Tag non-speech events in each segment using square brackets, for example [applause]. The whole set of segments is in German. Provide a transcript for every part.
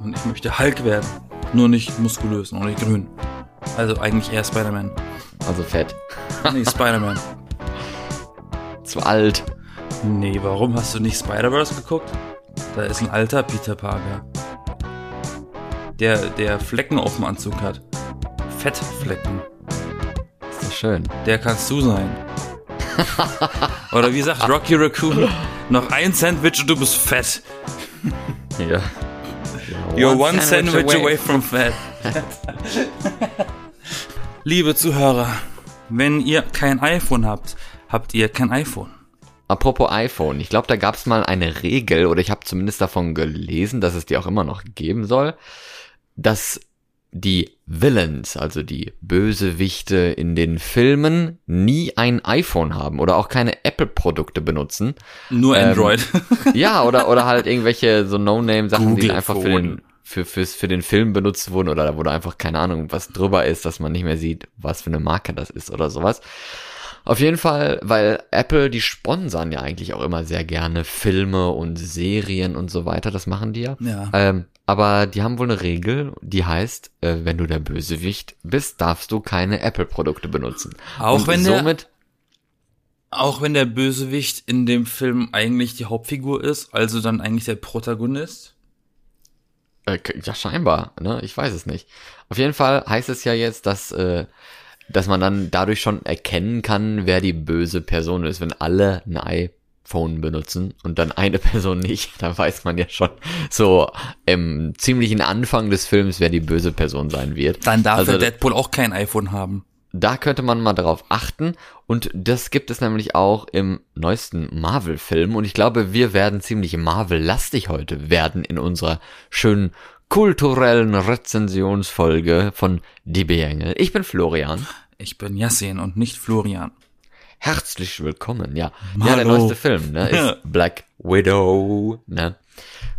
Und ich möchte Hulk werden. Nur nicht muskulös auch nicht grün. Also eigentlich eher Spider-Man. Also fett. Nee, [laughs] Spider-Man. Zu alt. Nee, warum hast du nicht Spider-Verse geguckt? Da ist ein alter Peter Parker. Der, der Flecken auf dem Anzug hat. Fettflecken. Ist doch schön. Der kannst du sein. [laughs] Oder wie sagt Rocky Raccoon? Noch ein Sandwich und du bist fett. Ja. You're one, sandwich, away. from fat. [laughs] Liebe Zuhörer, wenn ihr kein iPhone habt, habt ihr kein iPhone. Apropos iPhone, ich glaube, da gab es mal eine Regel, oder ich habe zumindest davon gelesen, dass es die auch immer noch geben soll, dass die Villains, also die Bösewichte in den Filmen, nie ein iPhone haben oder auch keine Apple-Produkte benutzen. Nur Ähm, Android. Ja, oder, oder [laughs] halt irgendwelche so No-Name-Sachen, die einfach für den, für, fürs, für den Film benutzt wurden oder wo da einfach keine Ahnung, was drüber ist, dass man nicht mehr sieht, was für eine Marke das ist oder sowas. Auf jeden Fall, weil Apple, die sponsern ja eigentlich auch immer sehr gerne Filme und Serien und so weiter, das machen die ja. Ja. Ähm, aber die haben wohl eine Regel, die heißt, äh, wenn du der Bösewicht bist, darfst du keine Apple-Produkte benutzen. Auch und wenn der- somit, Auch wenn der Bösewicht in dem Film eigentlich die Hauptfigur ist, also dann eigentlich der Protagonist. Äh, ja, scheinbar, ne? Ich weiß es nicht. Auf jeden Fall heißt es ja jetzt, dass, äh, dass man dann dadurch schon erkennen kann, wer die böse Person ist. Wenn alle ein iPhone benutzen und dann eine [laughs] Person nicht, dann weiß man ja schon so im ziemlichen Anfang des Films, wer die böse Person sein wird. Dann darf Also- der Deadpool auch kein iPhone haben. Da könnte man mal darauf achten. Und das gibt es nämlich auch im neuesten Marvel-Film. Und ich glaube, wir werden ziemlich Marvel-lastig heute werden in unserer schönen kulturellen Rezensionsfolge von Die Beengel. Ich bin Florian. Ich bin Yassin und nicht Florian. Herzlich willkommen, ja. Ja, der neueste Film, ne, ist [laughs] Black Widow, ne,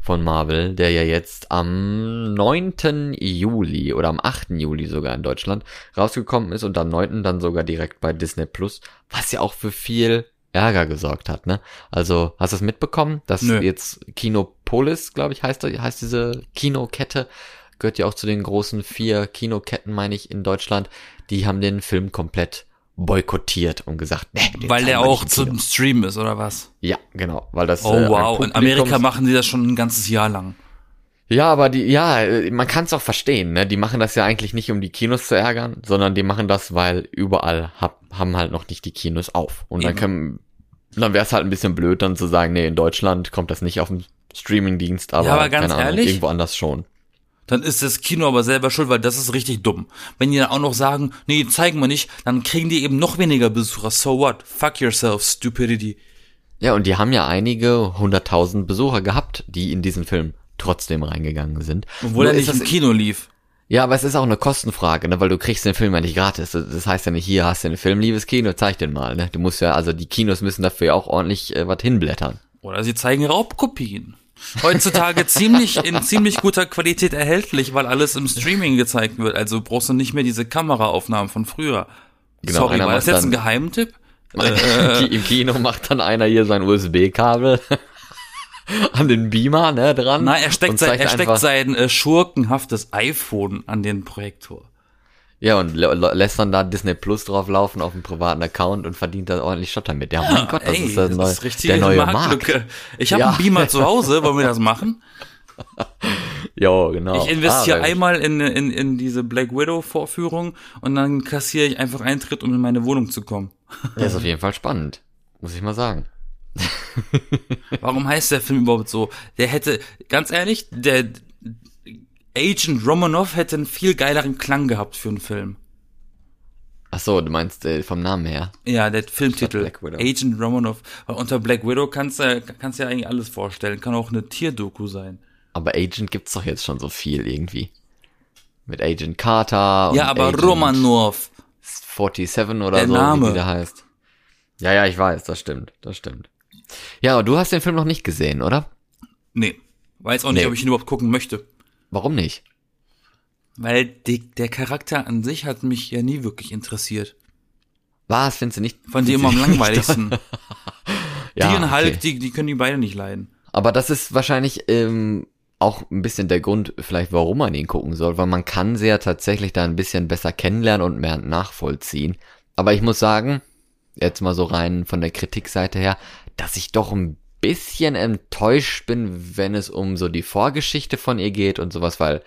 von Marvel, der ja jetzt am 9. Juli oder am 8. Juli sogar in Deutschland rausgekommen ist und am 9. dann sogar direkt bei Disney Plus, was ja auch für viel Ärger gesorgt hat, ne? Also, hast du es mitbekommen, dass Nö. jetzt Kinopolis, glaube ich, heißt, heißt diese Kinokette, gehört ja auch zu den großen vier Kinoketten, meine ich, in Deutschland, die haben den Film komplett boykottiert und gesagt, nee, den Weil der auch im Kino. zum Stream ist, oder was? Ja, genau, weil das Oh äh, wow, in Amerika machen die das schon ein ganzes Jahr lang. Ja, aber die ja, äh, man kann es auch verstehen, ne? Die machen das ja eigentlich nicht um die Kinos zu ärgern, sondern die machen das, weil überall hab, haben halt noch nicht die Kinos auf und dann Eben. können dann wäre es halt ein bisschen blöd dann zu sagen, nee, in Deutschland kommt das nicht auf dem Streamingdienst, aber, Ja, aber ganz keine Ahnung, ehrlich? irgendwo anders schon. Dann ist das Kino aber selber schuld, weil das ist richtig dumm. Wenn die dann auch noch sagen, nee, zeigen wir nicht, dann kriegen die eben noch weniger Besucher. So what? Fuck yourself, stupidity. Ja, und die haben ja einige hunderttausend Besucher gehabt, die in diesen Film trotzdem reingegangen sind. Obwohl Nur er nicht im Kino lief. Ja, aber es ist auch eine Kostenfrage, ne, weil du kriegst den Film ja nicht gratis. Das das heißt ja nicht, hier hast du den Film, liebes Kino, zeig den mal, ne. Du musst ja, also die Kinos müssen dafür ja auch ordentlich äh, was hinblättern. Oder sie zeigen Raubkopien. Heutzutage ziemlich in ziemlich guter Qualität erhältlich, weil alles im Streaming gezeigt wird. Also brauchst du nicht mehr diese Kameraaufnahmen von früher. Genau, Sorry, war das jetzt ein Geheimtipp? [laughs] Im Kino macht dann einer hier sein USB-Kabel [laughs] an den Beamer, ne, dran. Nein, er steckt, sein, er steckt sein äh, schurkenhaftes iPhone an den Projektor. Ja, und lä- lä- lässt dann da Disney Plus drauf laufen auf dem privaten Account und verdient da ordentlich Schotter mit. Ja, mein Gott, das ey, ist, der, neu, richtig der neue Marktlücke. Markt. Ich habe Ja. einen Beamer zu Hause, wollen wir das machen? [laughs] Jo, genau. Ich investiere Ah, einmal in, in, in diese Black Widow Vorführung und dann kassiere ich einfach Eintritt, um in meine Wohnung zu kommen. Ja, ist auf jeden Fall spannend. Muss ich mal sagen. [laughs] Warum heißt der Film überhaupt so? Der hätte, ganz ehrlich, der Agent Romanov hätte einen viel geileren Klang gehabt für einen Film. Ach so, du meinst äh, vom Namen her. Ja, der Filmtitel. Agent Romanov. Weil unter Black Widow kannst du kannst du ja eigentlich alles vorstellen. Kann auch eine Tierdoku sein. Aber Agent gibt's doch jetzt schon so viel irgendwie. Mit Agent Carter und ja, aber Agent Romanov. 47 oder Der so, Name. wie da heißt. Ja, ja, ich weiß, das stimmt, das stimmt. Ja, aber du hast den Film noch nicht gesehen, oder? Nee. Weiß auch nicht, Nee. ob ich ihn überhaupt gucken möchte. Warum nicht? Weil die, der Charakter an sich hat mich ja nie wirklich interessiert. Was, findest du nicht? Die findest immer am [laughs] langweiligsten. [laughs] Ja, die und Hulk, okay. die, die können die beide nicht leiden. Aber das ist wahrscheinlich ähm, auch ein bisschen der Grund, vielleicht warum man ihn gucken soll, weil man kann sie ja tatsächlich da ein bisschen besser kennenlernen und mehr nachvollziehen. Aber ich muss sagen, jetzt mal so rein von der Kritikseite her, dass ich doch ein bisschen enttäuscht bin, wenn es um so die Vorgeschichte von ihr geht und sowas, weil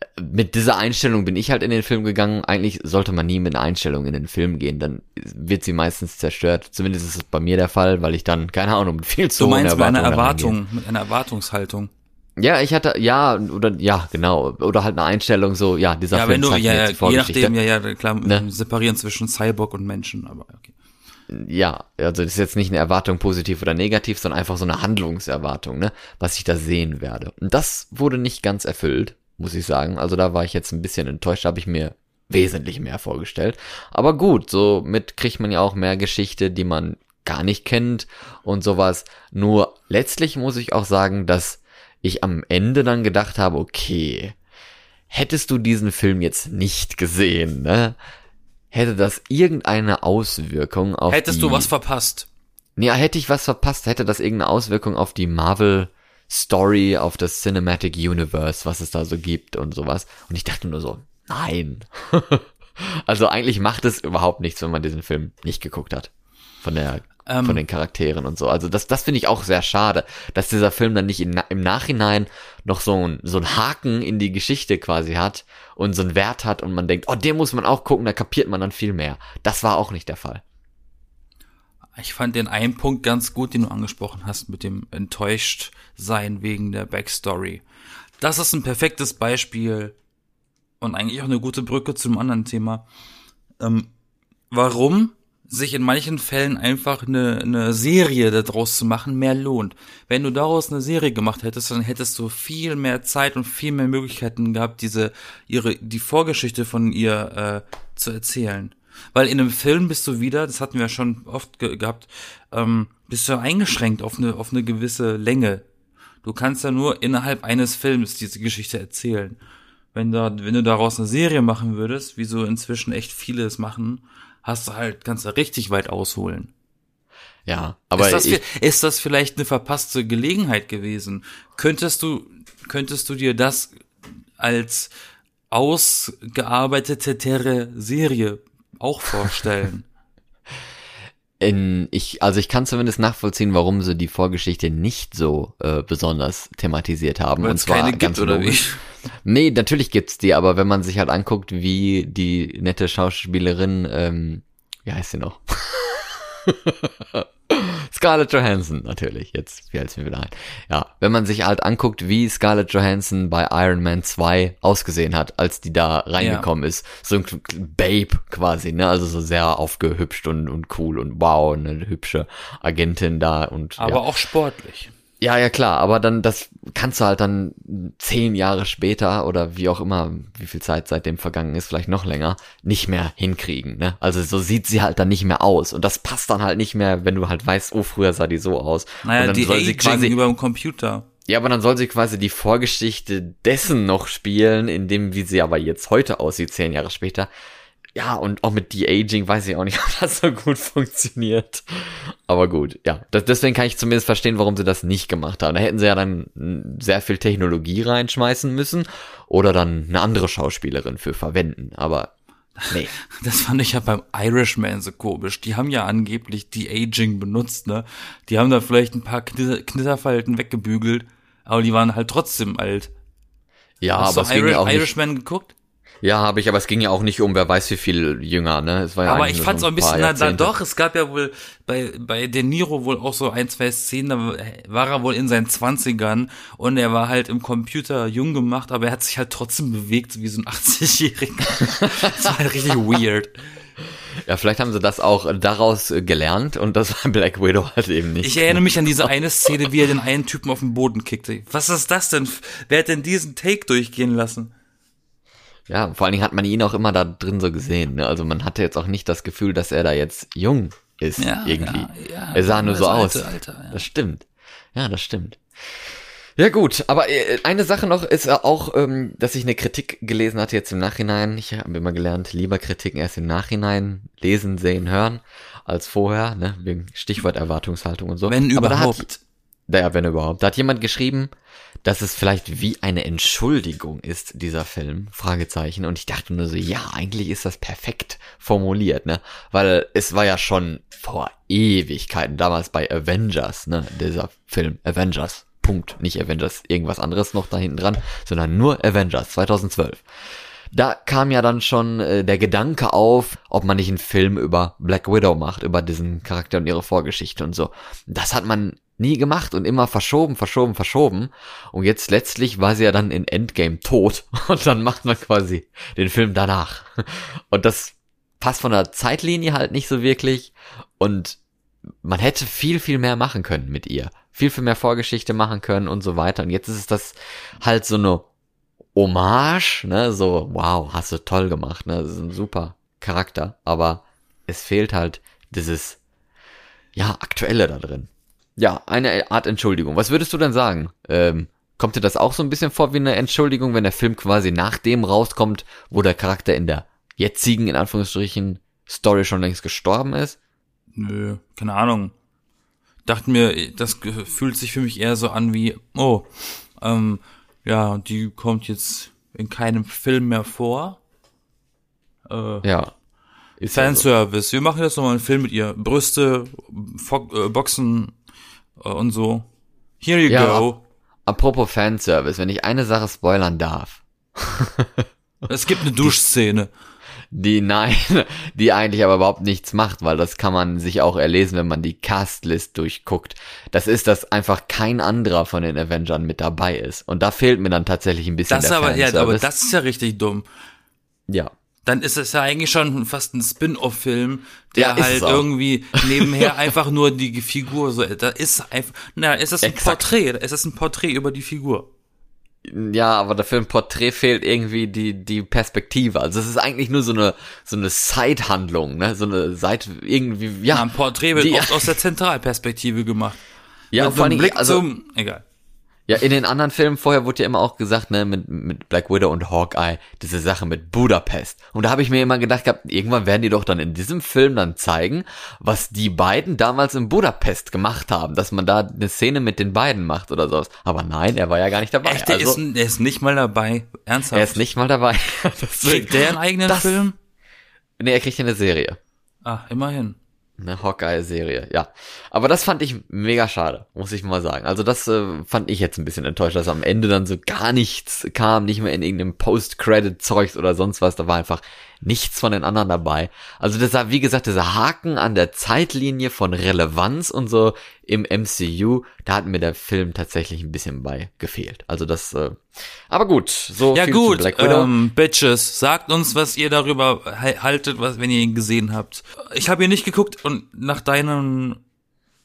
äh, mit dieser Einstellung bin ich halt in den Film gegangen. Eigentlich sollte man nie mit einer Einstellung in den Film gehen, dann wird sie meistens zerstört. Zumindest ist es bei mir der Fall, weil ich dann, keine Ahnung, mit viel zu Du meinst mit einer Erwartung, mit einer Erwartungshaltung. Ja, ich hatte, ja, oder, ja, genau, oder halt eine Einstellung so, ja, dieser Ja, Film wenn du, zeigt mir ja, ja, die je nachdem, ja, ja, klar, Ne? separieren zwischen Cyborg und Menschen, aber okay. Ja, also das ist jetzt nicht eine Erwartung positiv oder negativ, sondern einfach so eine Handlungserwartung, ne, was ich da sehen werde. Und das wurde nicht ganz erfüllt, muss ich sagen. Also da war ich jetzt ein bisschen enttäuscht, habe ich mir wesentlich mehr vorgestellt. Aber gut, so mit kriegt man ja auch mehr Geschichte, die man gar nicht kennt und sowas. Nur letztlich muss ich auch sagen, dass ich am Ende dann gedacht habe, okay, hättest du diesen Film jetzt nicht gesehen, ne? Hätte das irgendeine Auswirkung auf Hättest die, du was verpasst? Ja, hätte ich was verpasst, hätte das irgendeine Auswirkung auf die Marvel Story, auf das Cinematic Universe, was es da so gibt und sowas. Und ich dachte nur so, nein. [laughs] also eigentlich macht es überhaupt nichts, wenn man diesen Film nicht geguckt hat. Von der, Ähm. von den Charakteren und so. Also das, das finde ich auch sehr schade, dass dieser Film dann nicht in, im Nachhinein noch so ein, so ein Haken in die Geschichte quasi hat und so einen Wert hat und man denkt, oh, den muss man auch gucken, da kapiert man dann viel mehr. Das war auch nicht der Fall. Ich fand den einen Punkt ganz gut, den du angesprochen hast, mit dem enttäuscht sein wegen der Backstory. Das ist ein perfektes Beispiel und eigentlich auch eine gute Brücke zum anderen Thema. Ähm, warum sich in manchen Fällen einfach eine, eine Serie daraus zu machen mehr lohnt. Wenn du daraus eine Serie gemacht hättest, dann hättest du viel mehr Zeit und viel mehr Möglichkeiten gehabt, diese ihre die Vorgeschichte von ihr äh, zu erzählen. Weil in einem Film bist du wieder, das hatten wir ja schon oft ge gehabt, ähm, bist du eingeschränkt auf eine auf eine gewisse Länge. Du kannst ja nur innerhalb eines Films diese Geschichte erzählen. Wenn da, wenn du daraus eine Serie machen würdest, wie so inzwischen echt viele es machen, hast du halt, kannst du richtig weit ausholen. Ja, aber ist, das, ich, ist das vielleicht eine verpasste Gelegenheit gewesen? Könntest du, könntest du dir das als ausgearbeitete Serie auch vorstellen? [laughs] in, ich, also ich kann zumindest nachvollziehen, warum sie die Vorgeschichte nicht so äh, besonders thematisiert haben. Weil und es zwar keine gibt, ganz oder wie? logisch. Nee, natürlich gibt's die, aber wenn man sich halt anguckt, wie die nette Schauspielerin, ähm, wie heißt sie noch? [laughs] Scarlett Johansson, natürlich. Jetzt fällt es mir wieder ein. Ja, wenn man sich halt anguckt, wie Scarlett Johansson bei Iron Man 2 ausgesehen hat, als die da reingekommen ist. So ein Babe quasi, ne? Also so sehr aufgehübscht und, und cool und wow, eine hübsche Agentin da und Aber ja. auch sportlich. Ja, ja, klar, aber dann, das kannst du halt dann zehn Jahre später oder wie auch immer, wie viel Zeit seitdem vergangen ist, vielleicht noch länger, nicht mehr hinkriegen, ne? Also so sieht sie halt dann nicht mehr aus. Und das passt dann halt nicht mehr, wenn du halt weißt, oh, früher sah die so aus. und Naja, dann die soll sie quasi, über dem Computer. ja, aber dann soll sie quasi die Vorgeschichte dessen noch spielen, in dem, wie sie aber jetzt heute aussieht, zehn Jahre später. Ja, und auch mit De-Aging weiß ich auch nicht, [laughs] ob das so gut funktioniert. Aber gut, ja. Das, deswegen kann ich zumindest verstehen, warum sie das nicht gemacht haben. Da hätten sie ja dann sehr viel Technologie reinschmeißen müssen oder dann eine andere Schauspielerin für verwenden. Aber nee. [laughs] Das fand ich ja beim Irishman so komisch. Die haben ja angeblich die Aging benutzt, ne? Die haben da vielleicht ein paar Knitter Knitterfalten weggebügelt, aber die waren halt trotzdem alt. Ja, Hast aber du Irish. Irishman geguckt? Ja, habe ich, aber es ging ja auch nicht um, wer weiß wie viel jünger, ne? Es war ja aber ich fand's so auch ein bisschen, na, Jahrzehnte. doch, es gab ja wohl bei, bei De Niro wohl auch so ein, zwei Szenen, da war er wohl in seinen Zwanzigern und er war halt im Computer jung gemacht, aber er hat sich halt trotzdem bewegt, wie so ein [laughs] 80-Jähriger. das war halt richtig weird. Ja, vielleicht haben sie das auch daraus gelernt und das war Black Widow halt eben nicht. Ich erinnere mich an diese eine Szene, wie er den einen Typen auf den Boden kickte. Was ist das denn? Wer hat denn diesen Take durchgehen lassen? Ja, vor allen Dingen hat man ihn auch immer da drin so gesehen. Ne? Also man hatte jetzt auch nicht das Gefühl, dass er da jetzt jung ist Ja, irgendwie. ja, ja, er sah nur so aus. alte Alter, ja. Das stimmt. Ja, das stimmt. Ja gut, aber äh, eine Sache noch ist auch, ähm, dass ich eine Kritik gelesen hatte jetzt im Nachhinein. Ich habe immer gelernt, lieber Kritiken erst im Nachhinein lesen, sehen, hören als vorher, ne? Wegen Stichwort Erwartungshaltung und so. Wenn aber überhaupt. Naja, wenn überhaupt. Da hat jemand geschrieben, dass es vielleicht wie eine Entschuldigung ist, dieser Film, Fragezeichen. Und ich dachte nur so, ja, eigentlich ist das perfekt formuliert, ne? Weil es war ja schon vor Ewigkeiten, damals bei Avengers, ne? Dieser Film, Avengers, Punkt. Nicht Avengers, irgendwas anderes noch da hinten dran, sondern nur Avengers, 2012 da kam ja dann schon äh, der Gedanke auf, ob man nicht einen Film über Black Widow macht, über diesen Charakter und ihre Vorgeschichte und so. Das hat man nie gemacht und immer verschoben, verschoben, verschoben. Und jetzt letztlich war sie ja dann in Endgame tot [laughs] und dann macht man quasi den Film danach. Und das passt von der Zeitlinie halt nicht so wirklich und man hätte viel, viel mehr machen können mit ihr. Viel, viel mehr Vorgeschichte machen können und so weiter. Und jetzt ist es das halt so eine Hommage, ne, so, wow, hast du toll gemacht, ne, das ist ein super Charakter, aber es fehlt halt dieses, ja, aktuelle da drin. Ja, eine Art Entschuldigung. Was würdest du denn sagen? Ähm, kommt dir das auch so ein bisschen vor wie eine Entschuldigung, wenn der Film quasi nach dem rauskommt, wo der Charakter in der jetzigen, in Anführungsstrichen, Story schon längst gestorben ist? Nö, keine Ahnung. Dachte mir, das fühlt sich für mich eher so an wie, oh, ähm, ja, die kommt jetzt in keinem Film mehr vor. Äh, ja. Fanservice. So. Wir machen jetzt nochmal einen Film mit ihr. Brüste, Fo äh, Boxen und so. Here you ja, go. Apropos Fanservice, wenn ich eine Sache spoilern darf. [laughs] es gibt eine Duschszene die nein, [laughs] die eigentlich aber überhaupt nichts macht, weil das kann man sich auch erlesen, wenn man die Castlist durchguckt. Das ist, dass einfach kein anderer von den Avengers mit dabei ist. Und da fehlt mir dann tatsächlich ein bisschen das der aber, ja, aber das ist ja richtig dumm. Ja. Dann ist es ja eigentlich schon fast ein Spin-off-Film, der ja, halt irgendwie nebenher [laughs] einfach nur die Figur so, da ist einfach, na, ist es ein Exakt. Porträt, ist es ein Porträt über die Figur. Ja, aber dafür ein Porträt fehlt irgendwie die, die Perspektive. Also es ist eigentlich nur so eine, so eine Side-Handlung, ne? So eine Seite, irgendwie, ja. ja ein Porträt wird die, oft aus der Zentralperspektive gemacht. Ja, Mit vor allem, Blick also, zum, egal. Ja, in den anderen Filmen vorher wurde ja immer auch gesagt, ne, mit, mit Black Widow und Hawkeye, diese Sache mit Budapest. Und da habe ich mir immer gedacht gehabt, irgendwann werden die doch dann in diesem Film dann zeigen, was die beiden damals in Budapest gemacht haben, dass man da eine Szene mit den beiden macht oder sowas. Aber nein, er war ja gar nicht dabei. Echt, der, also, ist, der ist nicht mal dabei. Ernsthaft? Er ist nicht mal dabei. [laughs] Kriegt der einen eigenen das, Film? Nee, er kriegt eine Serie. Ah, immerhin. Eine Hawkeye-Serie, ja. Aber das fand ich mega schade, muss ich mal sagen. Also das äh, fand ich jetzt ein bisschen enttäuscht, dass am Ende dann so gar nichts kam, nicht mehr in irgendeinem Post-Credit-Zeugs oder sonst was. Da war einfach nichts von den anderen dabei. Also das war, wie gesagt, dieser Haken an der Zeitlinie von Relevanz und so im MCU, da hat mir der Film tatsächlich ein bisschen bei gefehlt. Also das, äh, aber gut, so ja viel gut, zu Black Widow. Ähm, Bitches, sagt uns, was ihr darüber haltet, was wenn ihr ihn gesehen habt. Ich habe ihn nicht geguckt und nach deinen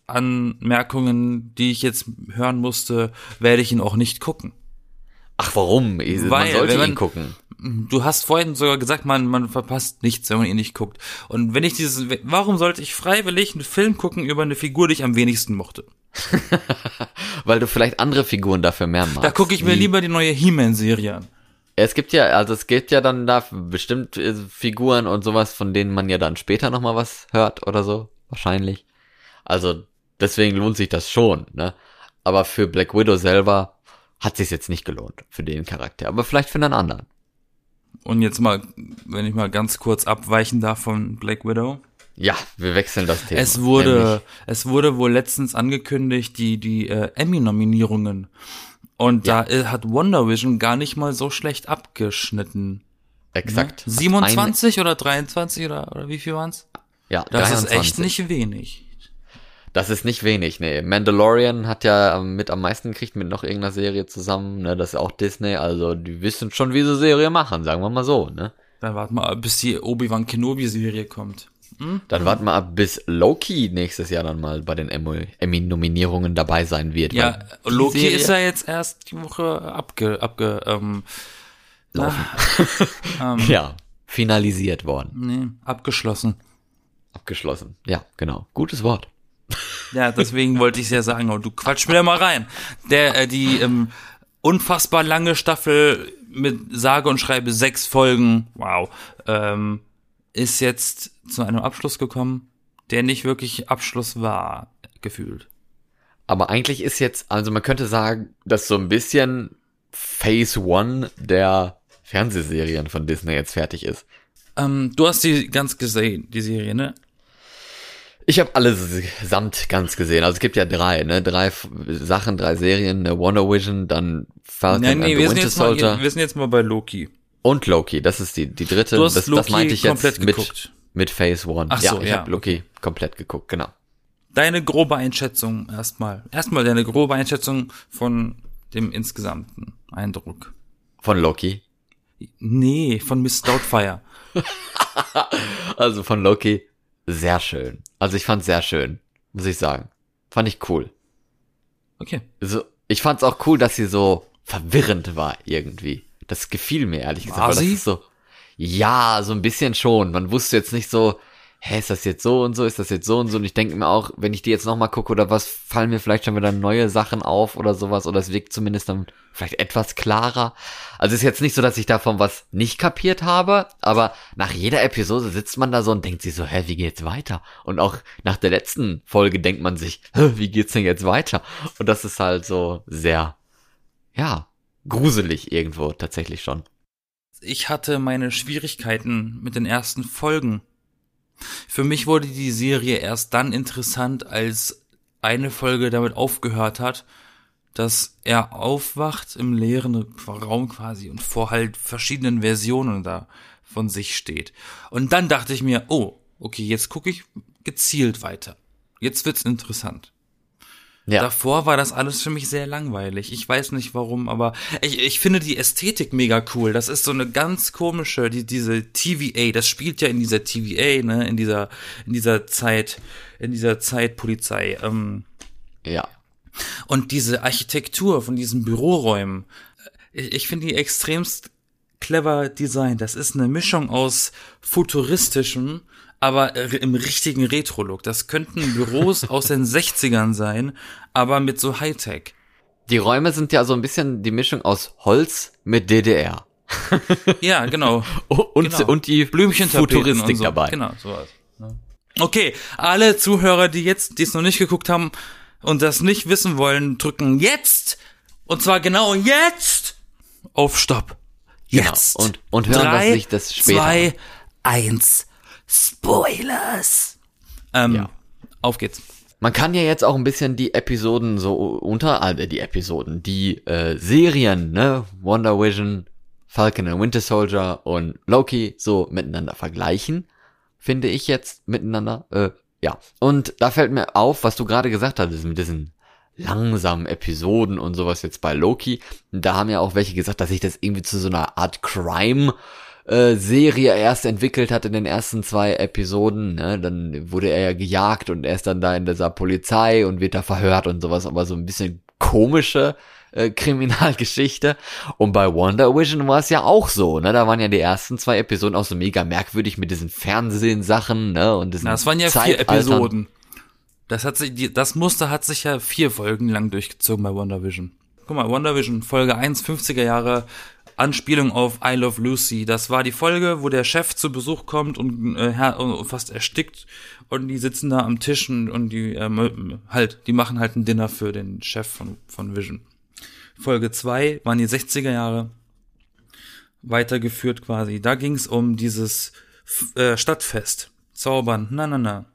Anmerkungen, die ich jetzt hören musste, werde ich ihn auch nicht gucken. Ach, warum? Man Weil, sollte man, ihn gucken. Du hast vorhin sogar gesagt, man, man verpasst nichts, wenn man ihn nicht guckt. Und wenn ich dieses, warum sollte ich freiwillig einen Film gucken über eine Figur, die ich am wenigsten mochte? [laughs] Weil du vielleicht andere Figuren dafür mehr magst. Da gucke ich mir lieber die neue He-Man-Serie an. Es gibt ja, also es gibt ja dann da bestimmt äh, Figuren und sowas, von denen man ja dann später nochmal was hört oder so, wahrscheinlich. Also deswegen lohnt sich das schon, ne? Aber für Black Widow selber hat sich jetzt nicht gelohnt für den Charakter, aber vielleicht für einen anderen. Und jetzt mal, wenn ich mal ganz kurz abweichen darf von Black Widow. Ja, wir wechseln das Thema. Es wurde, Nämlich. es wurde wohl letztens angekündigt, die, die äh, Emmy-Nominierungen. Und ja. da äh, hat Wonder Vision gar nicht mal so schlecht abgeschnitten. Exakt. Ne? 27 oder 23 oder, oder wie viel waren's? Ja, das 23. ist echt nicht wenig. Das ist nicht wenig, nee. Mandalorian hat ja mit am meisten gekriegt mit noch irgendeiner Serie zusammen, ne? Das ist auch Disney, also die wissen schon, wie sie Serie machen, sagen wir mal so, ne? Dann warten wir ab, bis die Obi-Wan Kenobi-Serie kommt. Hm? Dann warten wir ab, bis Loki nächstes Jahr dann mal bei den Emmy-Nominierungen dabei sein wird. Ja, Loki Serie ist ja jetzt erst die Woche abge, abge, ähm, Laufen. [laughs] ähm, ja, finalisiert worden. Nee, abgeschlossen. Abgeschlossen, ja, genau. Gutes Wort. Ja, deswegen wollte ich es ja sagen, und du quatsch mir da mal rein. Der, äh, die ähm, unfassbar lange Staffel mit sage und schreibe sechs Folgen, wow, ähm, ist jetzt zu einem Abschluss gekommen, der nicht wirklich Abschluss war, gefühlt. Aber eigentlich ist jetzt, also man könnte sagen, dass so ein bisschen Phase One der Fernsehserien von Disney jetzt fertig ist. Ähm, du hast die ganz gesehen, die Serie, ne? Ich habe alle samt ganz gesehen. Also es gibt ja drei, ne? Drei Sachen, drei Serien, ne? Wonder Vision, dann Falcon Nein, nee, and the wir sind, Winter jetzt mal, Soldier wir sind jetzt mal bei Loki. und Loki. Das ist die die dritte. Du hast das, Loki das meinte ich jetzt komplett mit geguckt. mit Phase One. Ach ja, so, ich ja, habe Loki komplett geguckt, genau. Deine grobe Einschätzung erstmal. Erstmal deine grobe Einschätzung von dem insgesamten Eindruck. Von Loki. Nee, von Miss Doubtfire. [laughs] Also von Loki sehr schön. Also ich fand's sehr schön, muss ich sagen. Fand ich cool. Okay. Also ich fand's auch cool, dass sie so verwirrend war irgendwie. Das gefiel mir ehrlich gesagt. War sie? ist so, ja, so ein bisschen schon. Man wusste jetzt nicht so, hä, ist das jetzt so und so, ist das jetzt so und so. Und ich denke mir auch, wenn ich die jetzt nochmal gucke oder was, fallen mir vielleicht schon wieder neue Sachen auf oder sowas. Oder es wirkt zumindest dann vielleicht etwas klarer. Also es ist jetzt nicht so, dass ich davon was nicht kapiert habe, aber nach jeder Episode sitzt man da so und denkt sich so, hä, wie geht's weiter? Und auch nach der letzten Folge denkt man sich, [laughs] hä, wie geht's denn jetzt weiter? Und das ist halt so sehr, ja, gruselig irgendwo tatsächlich schon. Ich hatte meine Schwierigkeiten mit den ersten Folgen. Für mich wurde die Serie erst dann interessant, als eine Folge damit aufgehört hat, dass er aufwacht im leeren Raum quasi und vor halt verschiedenen Versionen da von sich steht. Und dann dachte ich mir, oh, okay, jetzt gucke ich gezielt weiter. Jetzt wird's interessant. Ja, Davor war das alles für mich sehr langweilig. Ich weiß nicht warum, aber ich, ich finde die Ästhetik mega cool. Das ist so eine ganz komische, die, diese TVA, das spielt ja in dieser TVA, ne, in dieser, in dieser Zeit, in dieser Zeitpolizei. Ähm, ja. und diese Architektur von diesen Büroräumen, äh, ich, ich finde die extremst clever designt. Das ist eine Mischung aus futuristischem, aber äh, im richtigen Retro-Look. Das könnten Büros [laughs] aus den 60ern sein, aber mit so Hightech. Die Räume sind ja so ein bisschen die Mischung aus Holz mit DDR. [laughs] Ja, genau. [laughs] Und, Genau. und die Blümchentapeten Futuristik und so. dabei. Genau, sowas. ne? Okay, alle Zuhörer, die jetzt, die es noch nicht geguckt haben und das nicht wissen wollen, drücken jetzt und zwar genau jetzt auf Stopp. Genau. Jetzt. Und- und hören, Drei, was sich das später Zwei, eins. Spoilers. Ähm, Ja. Auf geht's. Man kann ja jetzt auch ein bisschen die Episoden so unter, äh, die Episoden, die äh, Serien, ne, Wonder Vision, Falcon and Winter Soldier und Loki so miteinander vergleichen, finde ich jetzt miteinander. Äh, ja. Und da fällt mir auf, was du gerade gesagt hattest mit diesen langsamen Episoden und sowas jetzt bei Loki. Da haben ja auch welche gesagt, dass sich das irgendwie zu so einer Art Crime äh, Serie erst entwickelt hat in den ersten zwei Episoden. Ne? Dann wurde er ja gejagt und er ist dann da in dieser Polizei und wird da verhört und sowas, aber so ein bisschen komische äh, [laughs] Kriminalgeschichte. Und bei Wonder Vision war es ja auch so, ne? Da waren ja die ersten zwei Episoden auch so mega merkwürdig mit diesen Fernsehsachen, ne? Und diesen Na, das waren ja vier. Episoden. Das hat sich, das Muster hat sich ja vier Folgen lang durchgezogen bei Wonder Vision. Guck mal, Wonder Vision, Folge 1, 50er Jahre, Anspielung auf I Love Lucy. Das war die Folge, wo der Chef zu Besuch kommt und, äh, und fast erstickt und die sitzen da am Tisch und, und die ähm, halt, die machen halt ein Dinner für den Chef von, von Vision. Folge 2 waren die 60er Jahre weitergeführt quasi. Da ging es um dieses äh, Stadtfest. Zaubern, na na na.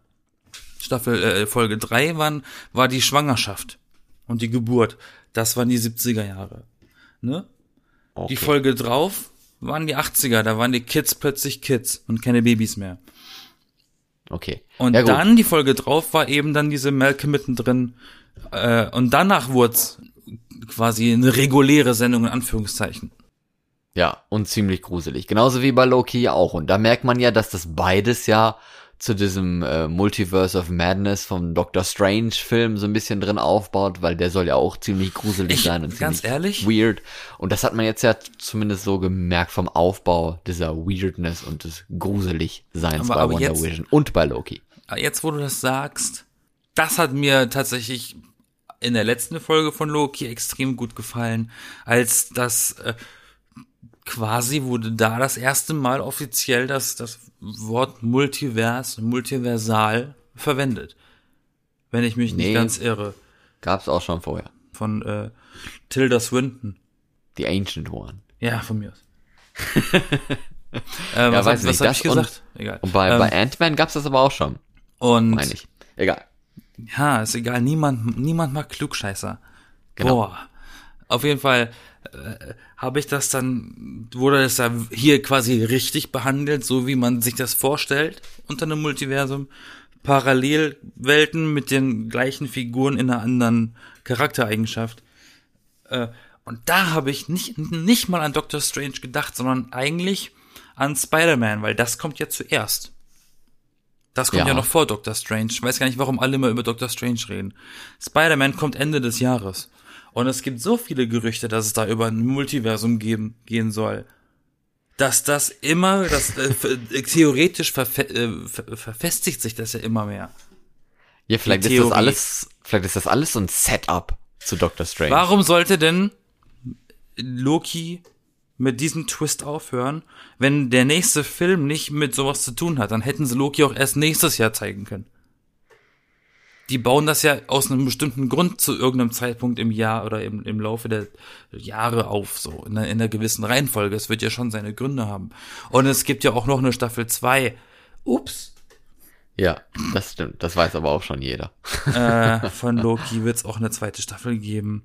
Staffel äh, Folge 3 waren, war die Schwangerschaft und die Geburt. Das waren die 70er Jahre. Ne? Okay. Die Folge drauf waren die 80er, da waren die Kids plötzlich Kids und keine Babys mehr. Okay. Und ja, dann die Folge drauf war eben dann diese Malcolm mittendrin. Äh, und danach wurde quasi eine reguläre Sendung in Anführungszeichen. Ja, und ziemlich gruselig. Genauso wie bei Loki auch. Und da merkt man ja, dass das beides ja zu diesem äh, Multiverse of Madness vom Doctor Strange Film so ein bisschen drin aufbaut, weil der soll ja auch ziemlich gruselig Ich- sein und ganz ziemlich ehrlich? weird. Und das hat man jetzt ja zumindest so gemerkt vom Aufbau dieser Weirdness und des Gruseligseins Aber- bei aber Wonder jetzt- Vision und bei Loki. Jetzt, wo du das sagst, das hat mir tatsächlich in der letzten Folge von Loki extrem gut gefallen, als das äh, quasi wurde da das erste Mal offiziell das, das Wort Multivers, Multiversal verwendet. Wenn ich mich Nee. nicht ganz irre. Gab's auch schon vorher. von äh, Tilda Swinton. Die Ancient One. Ja, von mir aus. [laughs] äh, was weiß hab, nicht, was hab ich gesagt? Egal. Und bei, ähm, bei Ant-Man gab's das aber auch schon, und meine ich. Egal. ja, ist egal. Niemand, niemand mag Klugscheißer. Genau. Boah. Auf jeden Fall äh, habe ich das dann, wurde das da hier quasi richtig behandelt, so wie man sich das vorstellt unter einem Multiversum. Parallelwelten mit den gleichen Figuren in einer anderen Charaktereigenschaft. Äh, und da habe ich nicht, nicht mal an Doctor Strange gedacht, sondern eigentlich an Spider-Man, weil das kommt ja zuerst. Das kommt ja. Ja. noch vor Doctor Strange. Ich weiß gar nicht, warum alle immer über Doctor Strange reden. Spider-Man kommt Ende des Jahres. Und es gibt so viele Gerüchte, dass es da über ein Multiversum geben, gehen soll, dass das immer, das äh, äh, theoretisch verfe äh, ver verfestigt sich das ja immer mehr. Ja, vielleicht ist das alles, vielleicht ist das alles so ein Setup zu Doctor Strange. Warum sollte denn Loki mit diesem Twist aufhören, wenn der nächste Film nicht mit sowas zu tun hat? Dann hätten sie Loki auch erst nächstes Jahr zeigen können. Die bauen das ja aus einem bestimmten Grund zu irgendeinem Zeitpunkt im Jahr oder im, im Laufe der Jahre auf, so in einer, in einer gewissen Reihenfolge. Es wird ja schon seine Gründe haben. Und es gibt ja auch noch eine Staffel 2. Ups. Ja, das stimmt. Das weiß aber auch schon jeder. Äh, [laughs] von Loki wird es auch eine zweite Staffel geben.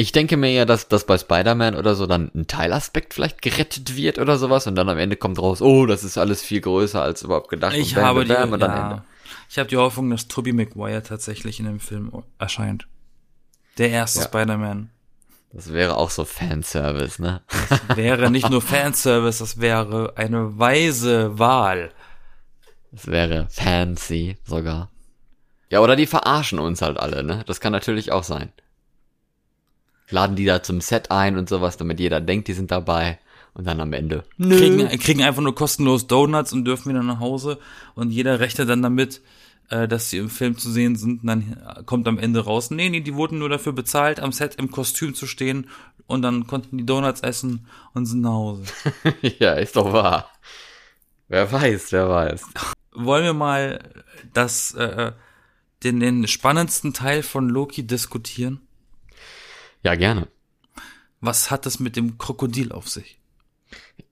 Ich denke mir ja, dass, dass bei Spider-Man oder so dann ein Teilaspekt vielleicht gerettet wird oder sowas und dann am Ende kommt raus, oh, das ist alles viel größer als überhaupt gedacht. Ich und habe die, und dann ja, Ende. Ich habe die Hoffnung, dass Tobey Maguire tatsächlich in dem Film erscheint. Der erste Ja. Spider-Man. Das wäre auch so Fanservice, ne? Wäre nicht nur Fanservice, das wäre eine weise Wahl. Das wäre fancy sogar. Ja, oder die verarschen uns halt alle, ne? Das kann natürlich auch sein. Laden die da zum Set ein und sowas, damit jeder denkt, die sind dabei. Und dann am Ende. Kriegen, kriegen einfach nur kostenlos Donuts und dürfen wieder nach Hause und jeder rechnet dann damit, äh, dass sie im Film zu sehen sind und dann kommt am Ende raus, nee, nee, die wurden nur dafür bezahlt, am Set im Kostüm zu stehen und dann konnten die Donuts essen und sind nach Hause. [laughs] ja, ist doch wahr. Wer weiß, wer weiß. wollen wir mal das, äh, den, den spannendsten Teil von Loki diskutieren? Ja, gerne. Was hat es mit dem Krokodil auf sich?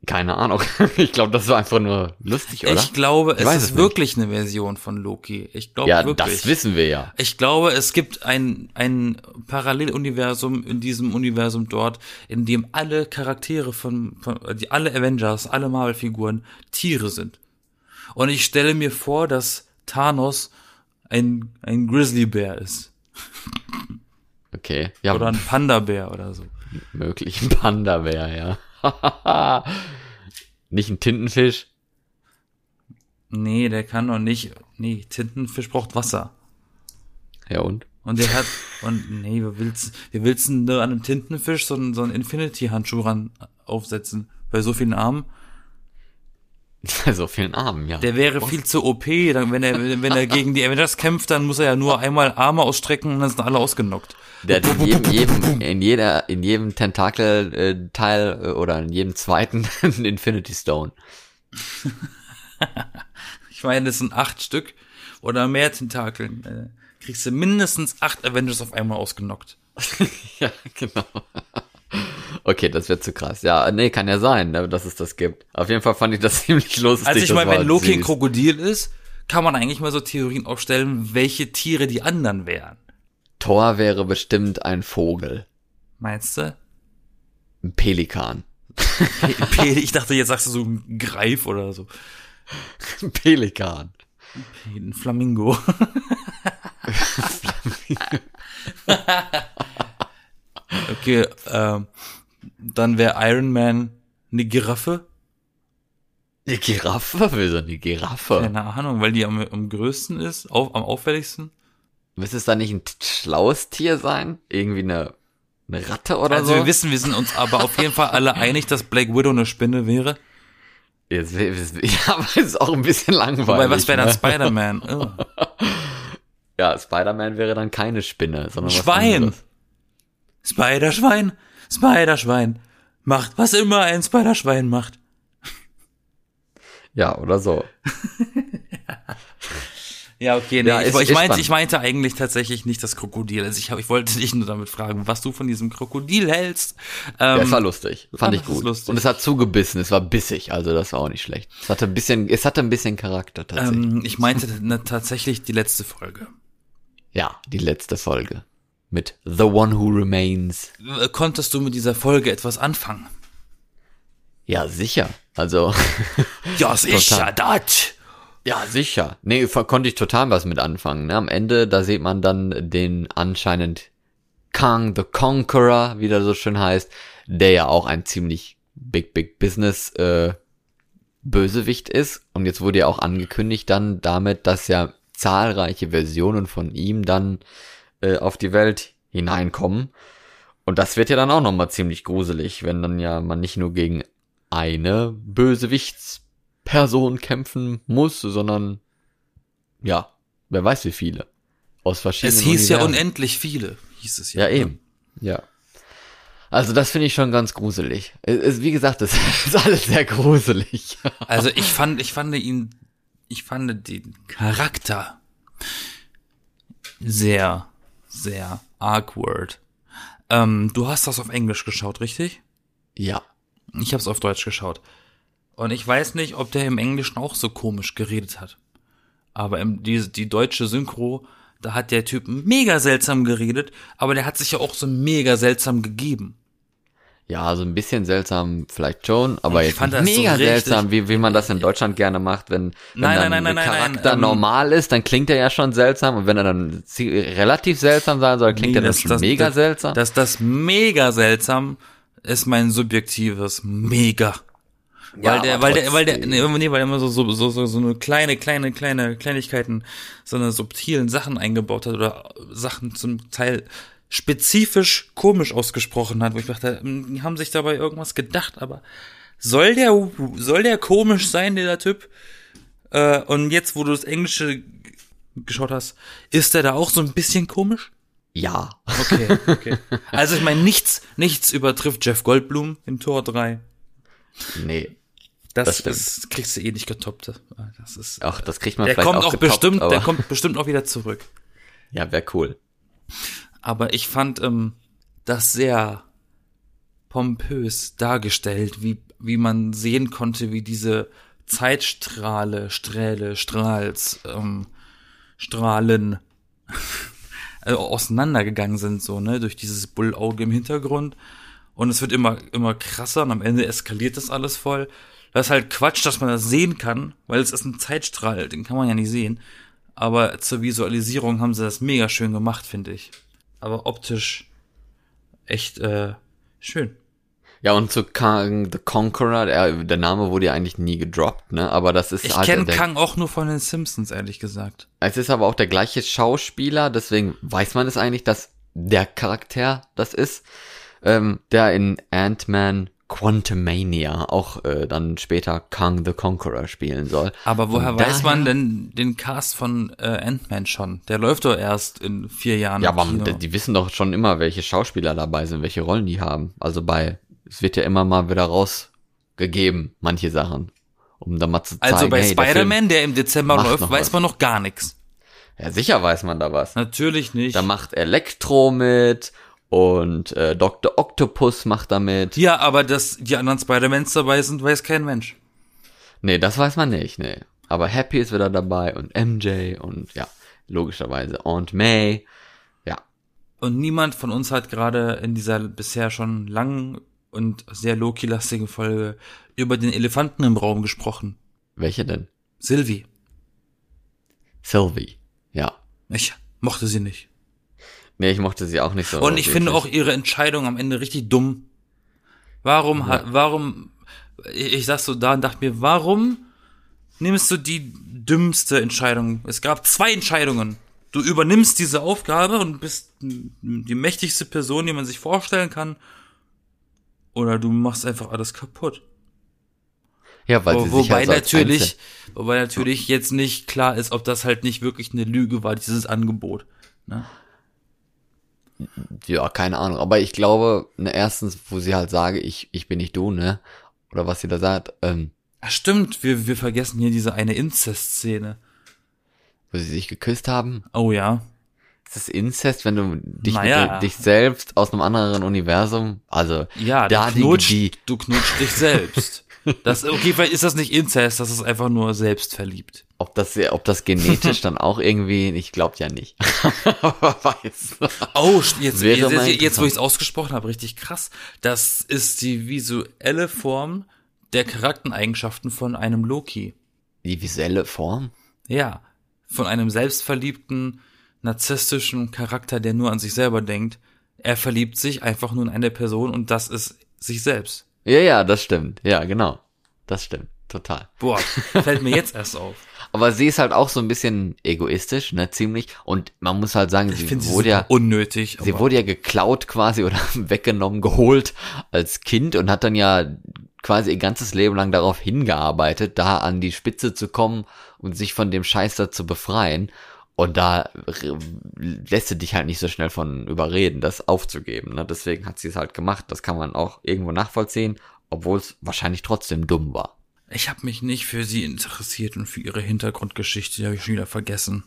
Keine Ahnung. [laughs] Ich glaube, das war einfach nur lustig, oder? Ich glaube, Ich es ist es wirklich eine Version von Loki. Ich glaube ja, wirklich. das wissen wir ja. Ich glaube, es gibt ein, ein Paralleluniversum in diesem Universum dort, in dem alle Charaktere von, von die alle Avengers, alle Marvel-Figuren Tiere sind. Und ich stelle mir vor, dass Thanos ein, ein Grizzlybär ist. Okay. Ja, Oder ein Panda-Bär oder so. möglich ein Panda-Bär, ja. [laughs] Nicht ein Tintenfisch. Nee, der kann doch nicht. Nee, Tintenfisch braucht Wasser. Ja, und? Und der hat, und nee, wie willst, wie willst denn da an einem Tintenfisch so einen, so einen Infinity-Handschuh ran aufsetzen? Bei so vielen Armen? [laughs] so vielen Armen, ja. Der wäre viel zu OP, dann, wenn er, wenn er gegen die Avengers kämpft, dann muss er ja nur einmal Arme ausstrecken und dann sind alle ausgenockt. Der hat in jedem, jedem, in jeder, in jedem Tentakel-Teil äh, oder in jedem zweiten einen [laughs] Infinity Stone. [laughs] Ich meine, das sind acht Stück oder mehr Tentakeln. Äh, kriegst du mindestens acht Avengers auf einmal ausgenockt. ja, genau. Okay, das wird zu krass. Ja, nee, kann ja sein, ne, dass es das gibt. Auf jeden Fall fand ich das [laughs] ziemlich lustig. Also ich meine, wenn Loki ein. Krokodil ist, kann man eigentlich mal so Theorien aufstellen, welche Tiere die anderen wären. Thor wäre bestimmt ein Vogel. Meinst du? Ein Pelikan. Pe [laughs] Pe ich dachte, jetzt sagst du so ein Greif oder so. Ein Pelikan. Ein [laughs] Flamingo. okay, ähm, dann wäre Iron Man eine Giraffe. Eine Giraffe? Wieso eine Giraffe? Keine Ahnung, weil die am, am größten ist, auf, am auffälligsten. Müsste es da nicht ein schlaues Tier sein? Irgendwie eine, eine Ratte oder Also so? wir wissen, wir sind uns aber auf jeden Fall alle einig, dass Black Widow eine Spinne wäre. Jetzt, [laughs] ja, aber es ist auch ein bisschen langweilig. Wobei, was wäre dann ne? Spider-Man? [laughs] Oh. Ja, Spider-Man wäre dann keine Spinne, sondern Schwein. Spiderschwein, Spiderschwein. Macht, was immer ein Spiderschwein macht. Ja, oder so. [laughs] Ja, okay, nee, Ja, ich, ist- ich, meinte, ich meinte eigentlich tatsächlich nicht das Krokodil. Also ich, hab, ich wollte dich nur damit fragen, was du von diesem Krokodil hältst. Ja, Ähm, es war lustig. [laughs] Fand ich gut. lustig. Und es hat zugebissen, es war bissig, also das war auch nicht schlecht. Es hatte ein bisschen, es hatte ein bisschen Charakter tatsächlich. ähm, ich meinte ne, tatsächlich die letzte Folge. ja, die letzte Folge. Mit The One Who Remains. Äh, Konntest du mit dieser Folge etwas anfangen? Ja, sicher. Also, [laughs] Ja, sicher, das. ja, sicher. Nee, konnte ich total was mit anfangen. Ne? Am Ende, da sieht man dann den anscheinend Kang the Conqueror, wie der so schön heißt, der ja auch ein ziemlich big, big Business äh, Bösewicht ist. Und jetzt wurde ja auch angekündigt dann damit, dass ja zahlreiche Versionen von ihm dann äh, auf die Welt hineinkommen. Und das wird ja dann auch nochmal ziemlich gruselig, wenn dann ja man nicht nur gegen eine Bösewichtsperson kämpfen muss, sondern ja, wer weiß wie viele. Aus verschiedenen Es hieß ja Universen. unendlich viele, hieß es ja. Ja, eben. Ja. Also das finde ich schon ganz gruselig. Es, wie gesagt, es [laughs] ist alles sehr gruselig. [laughs] Also ich fand, ich fand ihn, ich fand den Charakter sehr, sehr awkward. Ähm, du hast das auf Englisch geschaut, richtig? ja. Ich habe es auf Deutsch geschaut. Und ich weiß nicht, ob der im Englischen auch so komisch geredet hat. Aber im, die, die deutsche Synchro, da hat der Typ mega seltsam geredet, aber der hat sich ja auch so mega seltsam gegeben. Ja, so ein bisschen seltsam vielleicht schon, aber Ich jetzt fand das so mega richtig- seltsam, wie, wie man das in Deutschland gerne macht, wenn, wenn Nein, dann nein, nein, der nein, nein, Charakter ähm, normal ist, dann klingt er ja schon seltsam und wenn er dann relativ seltsam sein soll, klingt Nee, er dann das- schon das- mega das- seltsam. Dass das mega seltsam ist mein subjektives mega. Ja, weil der, weil der, weil der, nee, nee, weil er immer so, so, so, so, so eine kleine, kleine, kleine Kleinigkeiten, so eine subtilen Sachen eingebaut hat oder Sachen zum Teil spezifisch komisch ausgesprochen hat, wo ich dachte, hm, die haben sich dabei irgendwas gedacht, aber soll der, soll der komisch sein, der Typ? Äh, und jetzt, wo du das Englische geschaut hast, ist der da auch so ein bisschen komisch? ja. Okay, okay. [laughs] Also ich meine, nichts, nichts übertrifft Jeff Goldblum in Tor 3. Nee. Das, Das ist, kriegst du eh nicht getoppt. Das ist, Ach, das kriegt man der vielleicht kommt auch auch getoppt, bestimmt, der kommt bestimmt auch wieder zurück. Ja, wäre cool. Aber ich fand ähm, das sehr pompös dargestellt, wie, wie man sehen konnte, wie diese Zeitstrahle, Strähle, Strahls, ähm, Strahlen [laughs] äh, auseinandergegangen sind, so, ne, durch dieses Bullauge im Hintergrund. Und es wird immer, immer krasser und am Ende eskaliert das alles voll. Das ist halt Quatsch, dass man das sehen kann, weil es ist ein Zeitstrahl, den kann man ja nicht sehen. Aber zur Visualisierung haben sie das mega schön gemacht, finde ich. Aber optisch echt äh, schön. Ja, und zu Kang the Conqueror, der, der Name wurde ja eigentlich nie gedroppt, ne? Aber das ist Ich halt kenne Kang auch nur von den Simpsons, ehrlich gesagt. Es ist aber auch der gleiche Schauspieler, deswegen weiß man es eigentlich, dass der Charakter das ist, ähm, der in Ant-Man Quantumania auch äh, dann später Kang the Conqueror spielen soll. Aber woher Von weiß man denn den Cast von äh, Ant-Man schon? Der läuft doch erst in vier Jahren. Ja, aber die, die wissen doch schon immer, welche Schauspieler dabei sind, welche Rollen die haben. Also bei, es wird ja immer mal wieder rausgegeben, manche Sachen. Um da mal zu zeigen, also bei hey, der Spider-Man, der im Dezember läuft, weiß was. man noch gar nichts. Ja, sicher weiß man da was. Natürlich nicht. Da macht Elektro mit und äh, Dr. Octopus macht da mit. ja, aber dass die anderen Spider-Mans dabei sind, weiß kein Mensch. Nee, das weiß man nicht, nee. Aber Happy ist wieder dabei und MJ und ja, logischerweise Aunt May. Ja. Und niemand von uns hat gerade in dieser bisher schon langen und sehr Loki-lastigen Folge über den Elefanten im Raum gesprochen. Welche denn? Sylvie. Sylvie. Ja. Ich mochte sie nicht. Nee, ich mochte sie auch nicht so. Und ich finde auch ihre Entscheidung am Ende richtig dumm. Warum hat, warum, ich, ich saß so da und dachte mir, warum nimmst du die dümmste Entscheidung? Es gab zwei Entscheidungen. Du übernimmst diese Aufgabe und bist die mächtigste Person, die man sich vorstellen kann. Oder du machst einfach alles kaputt. Ja, weil Wo, sie sich wobei halt so als natürlich, Einzel- wobei natürlich jetzt nicht klar ist, ob das halt nicht wirklich eine Lüge war, dieses Angebot. Ne? Ja, keine Ahnung. Aber ich glaube, ne, erstens, wo sie halt sage, ich, ich bin nicht du, ne? Oder was sie da sagt, ähm, Ach stimmt, wir, wir vergessen hier diese eine Inzest-Szene. wo sie sich geküsst haben? Oh ja. Ist das Inzest, wenn du dich, Naja. dich selbst aus einem anderen Universum, also Ja, da du knutschst, die, du knutschst dich selbst. [laughs] Das, okay, vielleicht ist das nicht Inzest, das ist einfach nur selbstverliebt. ob das, ob das genetisch [laughs] dann auch irgendwie, ich glaub ja nicht. [laughs] Aber weiß. Oh, jetzt, mal jetzt, jetzt wo ich es ausgesprochen habe, richtig krass. Das ist die visuelle Form der Charaktereigenschaften von einem Loki. Die visuelle Form? Ja, von einem selbstverliebten, narzisstischen Charakter, der nur an sich selber denkt. Er verliebt sich einfach nur in eine Person und das ist sich selbst. Ja, ja, das stimmt. Ja, genau. Das stimmt. Total. Boah, [laughs] fällt mir jetzt erst auf. Aber sie ist halt auch so ein bisschen egoistisch, ne, ziemlich. Und man muss halt sagen, sie sie wurde ja, unnötig. sie wurde ja geklaut quasi oder [laughs] weggenommen, geholt als Kind und hat dann ja quasi ihr ganzes Leben lang darauf hingearbeitet, da an die Spitze zu kommen und sich von dem Scheiß da zu befreien. Und da lässt du dich halt nicht so schnell von überreden, das aufzugeben. Ne? Deswegen hat sie es halt gemacht. Das kann man auch irgendwo nachvollziehen, obwohl es wahrscheinlich trotzdem dumm war. Ich habe mich nicht für sie interessiert und für ihre Hintergrundgeschichte, die habe ich schon wieder vergessen.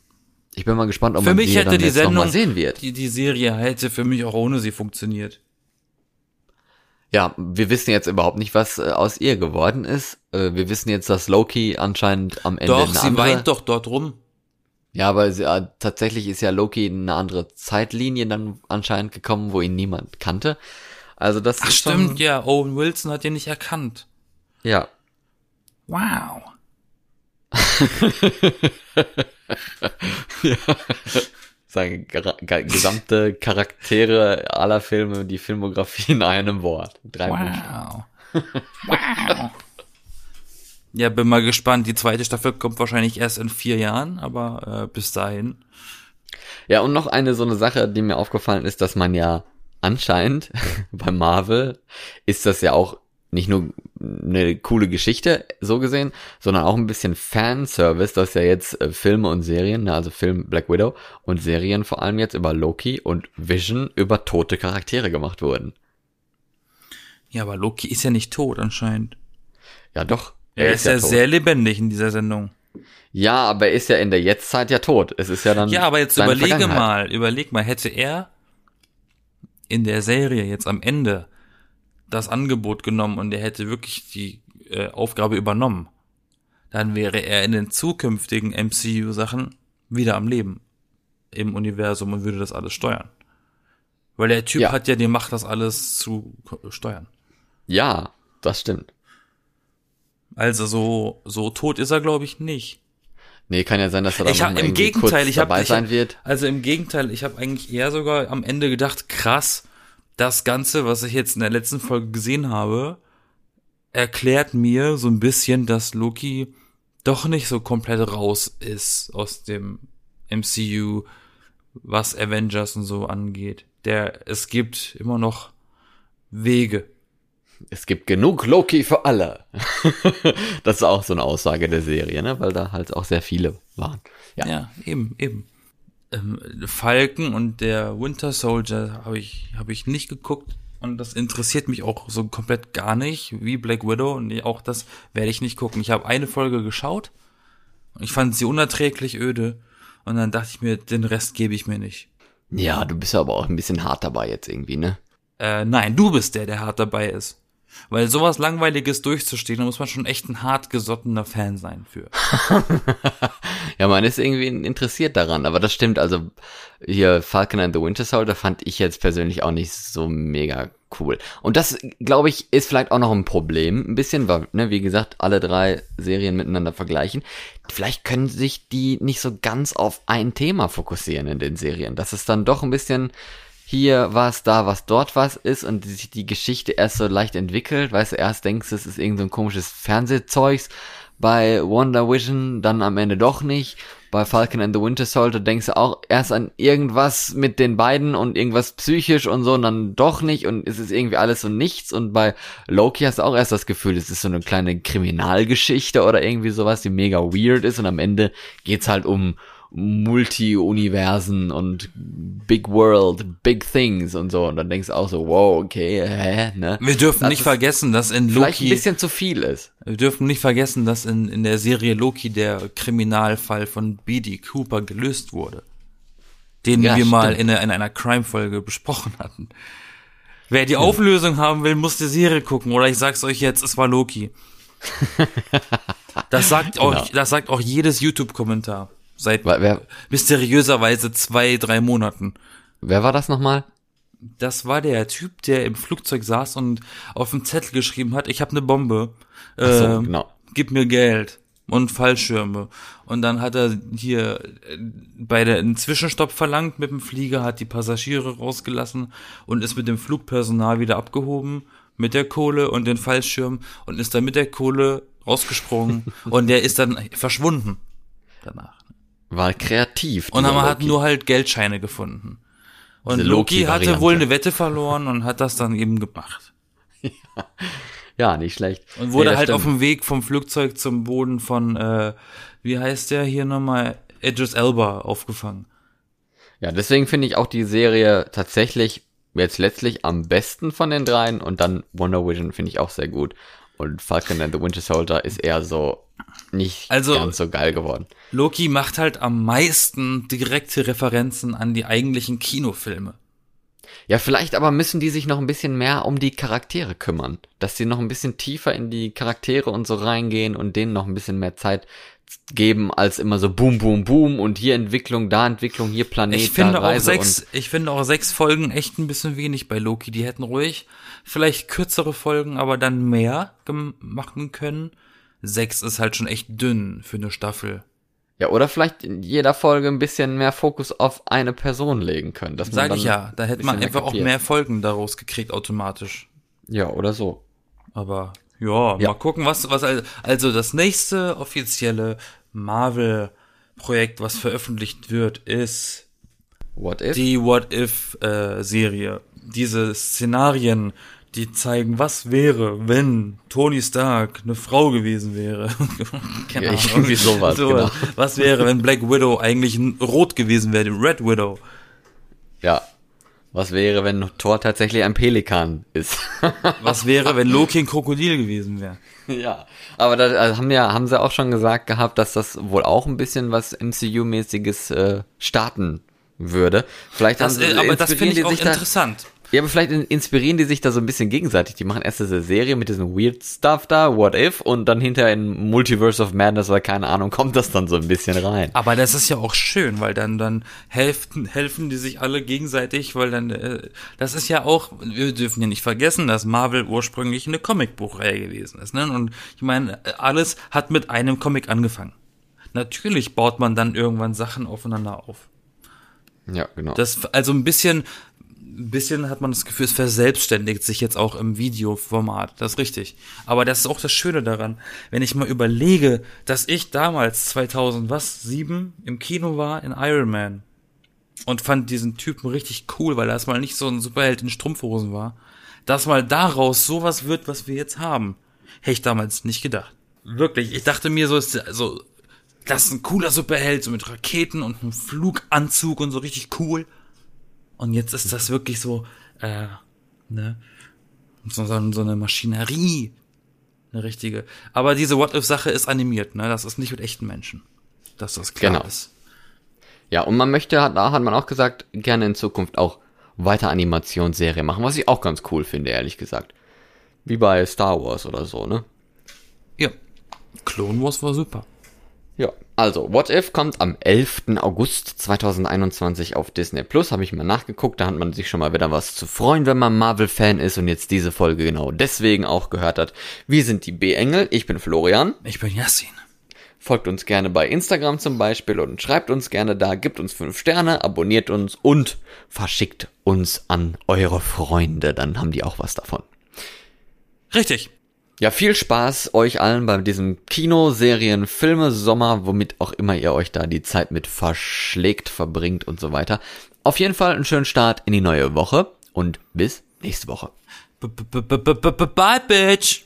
Ich bin mal gespannt, ob Für man mich sie hätte dann die jetzt noch Sendung, mal sehen wird. Die, die Serie hätte für mich auch ohne sie funktioniert. Ja, wir wissen jetzt überhaupt nicht, was äh, aus ihr geworden ist. Äh, wir wissen jetzt, dass Loki anscheinend am Ende Doch, sie weint doch dort rum. Ja, aber sie, äh, tatsächlich ist ja Loki in eine andere Zeitlinie dann anscheinend gekommen, wo ihn niemand kannte. Also das Ach stimmt, schon, ja, Owen Wilson hat ihn nicht erkannt. ja. Wow. [laughs] Seine gra- ga- gesamte Charaktere aller Filme, die Filmografie in einem Wort. Drei. Wow. wow. Ja, bin mal gespannt. Die zweite Staffel kommt wahrscheinlich erst in vier Jahren, aber äh, bis dahin. Ja, und noch eine so eine Sache, die mir aufgefallen ist, dass man ja anscheinend [laughs] bei Marvel ist das ja auch nicht nur eine coole Geschichte, so gesehen, sondern auch ein bisschen Fanservice, dass ja jetzt äh, Filme und Serien, ne, also Film Black Widow und Serien vor allem jetzt über Loki und Vision über tote Charaktere gemacht wurden. Ja, aber Loki ist ja nicht tot anscheinend. Ja, doch. Er, ist ja, tot. sehr lebendig in dieser Sendung. Ja, aber er ist ja in der Jetztzeit ja tot. Es ist ja dann. Ja, aber jetzt überlege mal, überleg mal, hätte er in der Serie jetzt am Ende das Angebot genommen und er hätte wirklich die äh, Aufgabe übernommen, dann wäre er in den zukünftigen MCU-Sachen wieder am Leben im Universum und würde das alles steuern. Weil der Typ Ja. hat ja die Macht, das alles zu steuern. Ja, das stimmt. Also so, so tot ist er, glaube ich, nicht. Nee, kann ja sein, dass er dann Ich mal im Gegenteil, kurz ich habe dabei ich sein hab, wird. also im Gegenteil, ich habe eigentlich eher sogar am Ende gedacht, krass, das Ganze, was ich jetzt in der letzten Folge gesehen habe, erklärt mir so ein bisschen, dass Loki doch nicht so komplett raus ist aus dem MCU, was Avengers und so angeht. Der, es gibt immer noch Wege. Es gibt genug Loki für alle. [laughs] das ist auch so eine Aussage der Serie, ne? Weil da halt auch sehr viele waren. Ja. Ja, eben, eben. Ähm, Falcon und der Winter Soldier habe ich, habe ich nicht geguckt und das interessiert mich auch so komplett gar nicht, wie Black Widow und auch das werde ich nicht gucken. Ich habe eine Folge geschaut und ich fand sie unerträglich öde und dann dachte ich mir, den Rest gebe ich mir nicht. Ja, du bist aber auch ein bisschen hart dabei jetzt irgendwie, ne? Äh, nein, du bist der, der hart dabei ist. Weil sowas Langweiliges durchzustehen, da muss man schon echt ein hartgesottener Fan sein für. [laughs] Ja, man ist irgendwie interessiert daran, aber das stimmt. Also hier Falcon and the Winter Soldier fand ich jetzt persönlich auch nicht so mega cool. Und das, glaube ich, ist vielleicht auch noch ein Problem, ein bisschen, weil, ne, wie gesagt, alle drei Serien miteinander vergleichen. Vielleicht können sich die nicht so ganz auf ein Thema fokussieren in den Serien. Das ist dann doch ein bisschen hier was, da was, dort was ist und sich die Geschichte erst so leicht entwickelt. Weißt du, erst denkst du, es ist irgend so ein komisches Fernsehzeugs. Bei Wonder Vision dann am Ende doch nicht. Bei Falcon and the Winter Soldier denkst du auch erst an irgendwas mit den beiden und irgendwas psychisch und so und dann doch nicht und es ist irgendwie alles so nichts und bei Loki hast du auch erst das Gefühl, es ist so eine kleine Kriminalgeschichte oder irgendwie sowas, die mega weird ist und am Ende geht's halt um Multi-Universen und Big World, Big Things und so. Und dann denkst du auch so, wow, okay, hä, ne? Wir dürfen Das nicht vergessen, dass in Vielleicht ein Loki, bisschen zu viel ist. wir dürfen nicht vergessen, dass in, in der Serie Loki der Kriminalfall von B.D. Cooper gelöst wurde. Den Ja, wir mal stimmt. in, einer- in einer Crime-Folge besprochen hatten. Wer die Auflösung haben will, muss die Serie gucken. Oder ich sag's euch jetzt, es war Loki. [laughs] Das sagt Genau. euch, das sagt auch jedes YouTube-Kommentar. Seit Wer, wer, mysteriöserweise zwei, drei Monaten. wer war das nochmal? Das war der Typ, der im Flugzeug saß und auf dem Zettel geschrieben hat, ich habe eine Bombe. Ach so, Ähm, genau. Gib mir Geld und Fallschirme. Und dann hat er hier äh, bei der einen Zwischenstopp verlangt mit dem Flieger, hat die Passagiere rausgelassen und ist mit dem Flugpersonal wieder abgehoben mit der Kohle und den Fallschirm und ist dann mit der Kohle rausgesprungen [laughs] und der ist dann verschwunden danach. War kreativ. Und man hat Loki. nur halt Geldscheine gefunden. Und Diese Loki hatte wohl eine Wette verloren und hat das dann eben gemacht. Ja, nicht schlecht. Und wurde Nee, halt auf stimmt. dem Weg vom Flugzeug zum Boden von, äh, wie heißt der hier nochmal, Idris Elba aufgefangen. Ja, deswegen finde ich auch die Serie tatsächlich jetzt letztlich am besten von den dreien und dann Wonder Vision finde ich auch sehr gut. Und Falcon and the Winter Soldier ist eher so nicht Also- ganz so geil geworden. Loki macht halt am meisten direkte Referenzen an die eigentlichen Kinofilme. Ja, vielleicht aber müssen die sich noch ein bisschen mehr um die Charaktere kümmern. Dass sie noch ein bisschen tiefer in die Charaktere und so reingehen und denen noch ein bisschen mehr Zeit geben, als immer so boom, boom, boom und hier Entwicklung, da Entwicklung, hier Planet, Ich finde da auch Reise sechs, ich finde auch sechs Folgen echt ein bisschen wenig bei Loki. Die hätten ruhig vielleicht kürzere Folgen, aber dann mehr machen können. Sechs ist halt schon echt dünn für eine Staffel. Ja, oder vielleicht in jeder Folge ein bisschen mehr Fokus auf eine Person legen können. Dass Sag ich ja, da hätte man einfach auch mehr Folgen daraus gekriegt automatisch. Ja, oder so. Aber ja, Ja. mal gucken, was was al- also das nächste offizielle Marvel Projekt, was veröffentlicht wird, ist What if? die What If äh, Serie. Diese Szenarien, die zeigen, was wäre, wenn Tony Stark eine Frau gewesen wäre. [laughs] Keine Ja, irgendwie sowas, genau. Was wäre, wenn Black Widow eigentlich ein rot gewesen wäre, die Red Widow? ja. Was wäre, wenn Thor tatsächlich ein Pelikan ist? [laughs] Was wäre, wenn Loki ein Krokodil gewesen wäre? ja. Aber da also haben ja, haben sie auch schon gesagt gehabt, dass das wohl auch ein bisschen was MCU-mäßiges äh, starten würde. Vielleicht Das, haben äh, sie, aber das finde ich auch sich da, interessant. Ja, aber vielleicht in- inspirieren die sich da so ein bisschen gegenseitig. Die machen erst diese Serie mit diesem Weird Stuff da, What If, und dann hinterher in Multiverse of Madness oder keine Ahnung, kommt das dann so ein bisschen rein. Aber das ist ja auch schön, weil dann dann helfen helfen die sich alle gegenseitig, weil dann äh, das ist ja auch wir dürfen ja nicht vergessen, dass Marvel ursprünglich eine Comicbuchreihe gewesen ist, ne? Und ich meine, alles hat mit einem Comic angefangen. Natürlich baut man dann irgendwann Sachen aufeinander auf. Ja, genau. Das also ein bisschen ein bisschen hat man das Gefühl, es verselbstständigt sich jetzt auch im Videoformat. Das ist richtig. Aber das ist auch das Schöne daran, wenn ich mal überlege, dass ich damals 2000 was sieben im Kino war in Iron Man und fand diesen Typen richtig cool, weil er erstmal nicht so ein Superheld in Strumpfhosen war. Dass mal daraus sowas wird, was wir jetzt haben, hätte ich damals nicht gedacht. Wirklich, ich dachte mir so, ist so das ist ein cooler Superheld, so mit Raketen und einem Fluganzug und so richtig cool. Und jetzt ist das wirklich so, äh, ne, so, so, so eine Maschinerie. Eine richtige. Aber diese What-If-Sache ist animiert, ne? Das ist nicht mit echten Menschen. Dass das klar Genau. ist. Ja, und man möchte, hat- da hat man auch gesagt, gerne in Zukunft auch weiter Animationsserie machen, was ich auch ganz cool finde, ehrlich gesagt. Wie bei Star Wars oder so, ne? Ja. Clone Wars war super. Ja, also What If kommt am 11. August 2021 auf Disney Plus, habe ich mal nachgeguckt, da hat man sich schon mal wieder was zu freuen, wenn man Marvel-Fan ist und jetzt diese Folge genau deswegen auch gehört hat. Wir sind die B-Engel, ich bin Florian. Ich bin Yassin. Folgt uns gerne bei Instagram zum Beispiel und schreibt uns gerne da, gibt uns 5 Sterne, abonniert uns und verschickt uns an eure Freunde, dann haben die auch was davon. Richtig. Ja, viel Spaß euch allen bei diesem Kino, Serien, Filme, Sommer, womit auch immer ihr euch da die Zeit mit verschlägt, verbringt und so weiter. Auf jeden Fall einen schönen Start in die neue Woche und bis nächste Woche. B -b -b Bye, Bitch.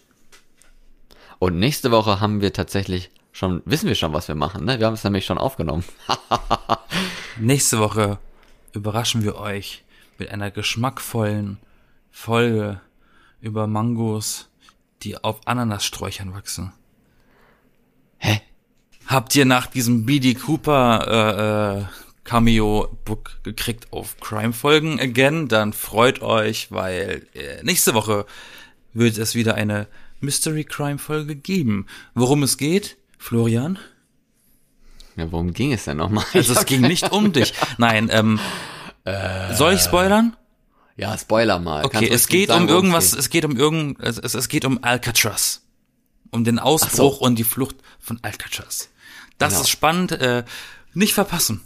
Und nächste Woche haben wir tatsächlich schon, wissen wir schon, was wir machen, ne? Wir haben es nämlich schon aufgenommen. [laughs] Nächste Woche überraschen wir euch mit einer geschmackvollen Folge über Mangos, die auf Ananassträuchern wachsen. Hä? Habt ihr nach diesem BD Cooper äh, äh, Cameo Book gekriegt auf Crime Folgen again? Dann freut euch, weil äh, nächste Woche wird es wieder eine Mystery Crime Folge geben. Worum es geht, Florian? Ja, worum ging es denn nochmal? Also es ging nicht um dich. [laughs] Nein, ähm, soll ich spoilern? Ja, Spoiler mal. Okay, es geht sagen, um irgendwas, geht? es geht um irgend, es, es, es geht um Alcatraz. Um den Ausbruch und die Flucht von Alcatraz. Das Genau. ist spannend, äh, nicht verpassen.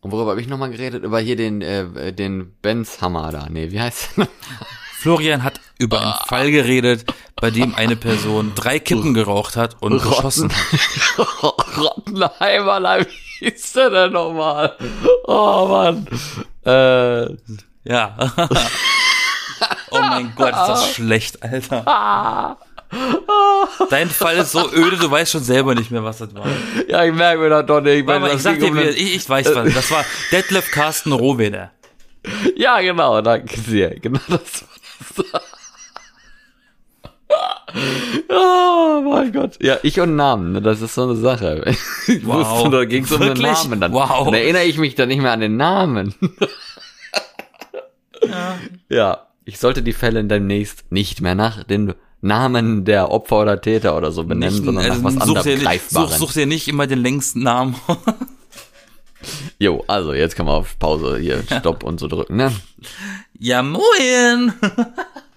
Und worüber habe ich nochmal geredet? Über hier den, äh, den Benz Hammer da. Nee, wie heißt der? Florian hat über einen Fall geredet, bei dem eine Person drei Kippen geraucht hat und geschossen hat. [laughs] Rottenheimer, wie hieß der denn nochmal? Oh Mann. Äh, Ja. [laughs] oh mein Gott, ist das schlecht, Alter. Dein Fall ist so öde, du weißt schon selber nicht mehr, was das war. ja, ich merke mir das doch nicht. Warte mal, ich sag dir, um den- ich, ich weiß was. Das war Detlef Carsten Rohweder. [laughs] Ja, genau, danke dir. Genau das war das. Oh [laughs] mein Gott. Ja, ich und Namen, ne, das ist so eine Sache. Ich Wow. wusste, da ging es um den? Namen dann. Wow. Dann erinnere ich mich dann nicht mehr an den Namen. Ja. ich sollte die Fälle demnächst nicht mehr nach den Namen der Opfer oder Täter oder so benennen, Nicht- sondern also nach was such anderem dir Greifbaren. Such, such dir nicht immer den längsten Namen. [laughs] Jo, also jetzt kann man auf Pause hier Stopp und so drücken, ne? ja, moin! [laughs]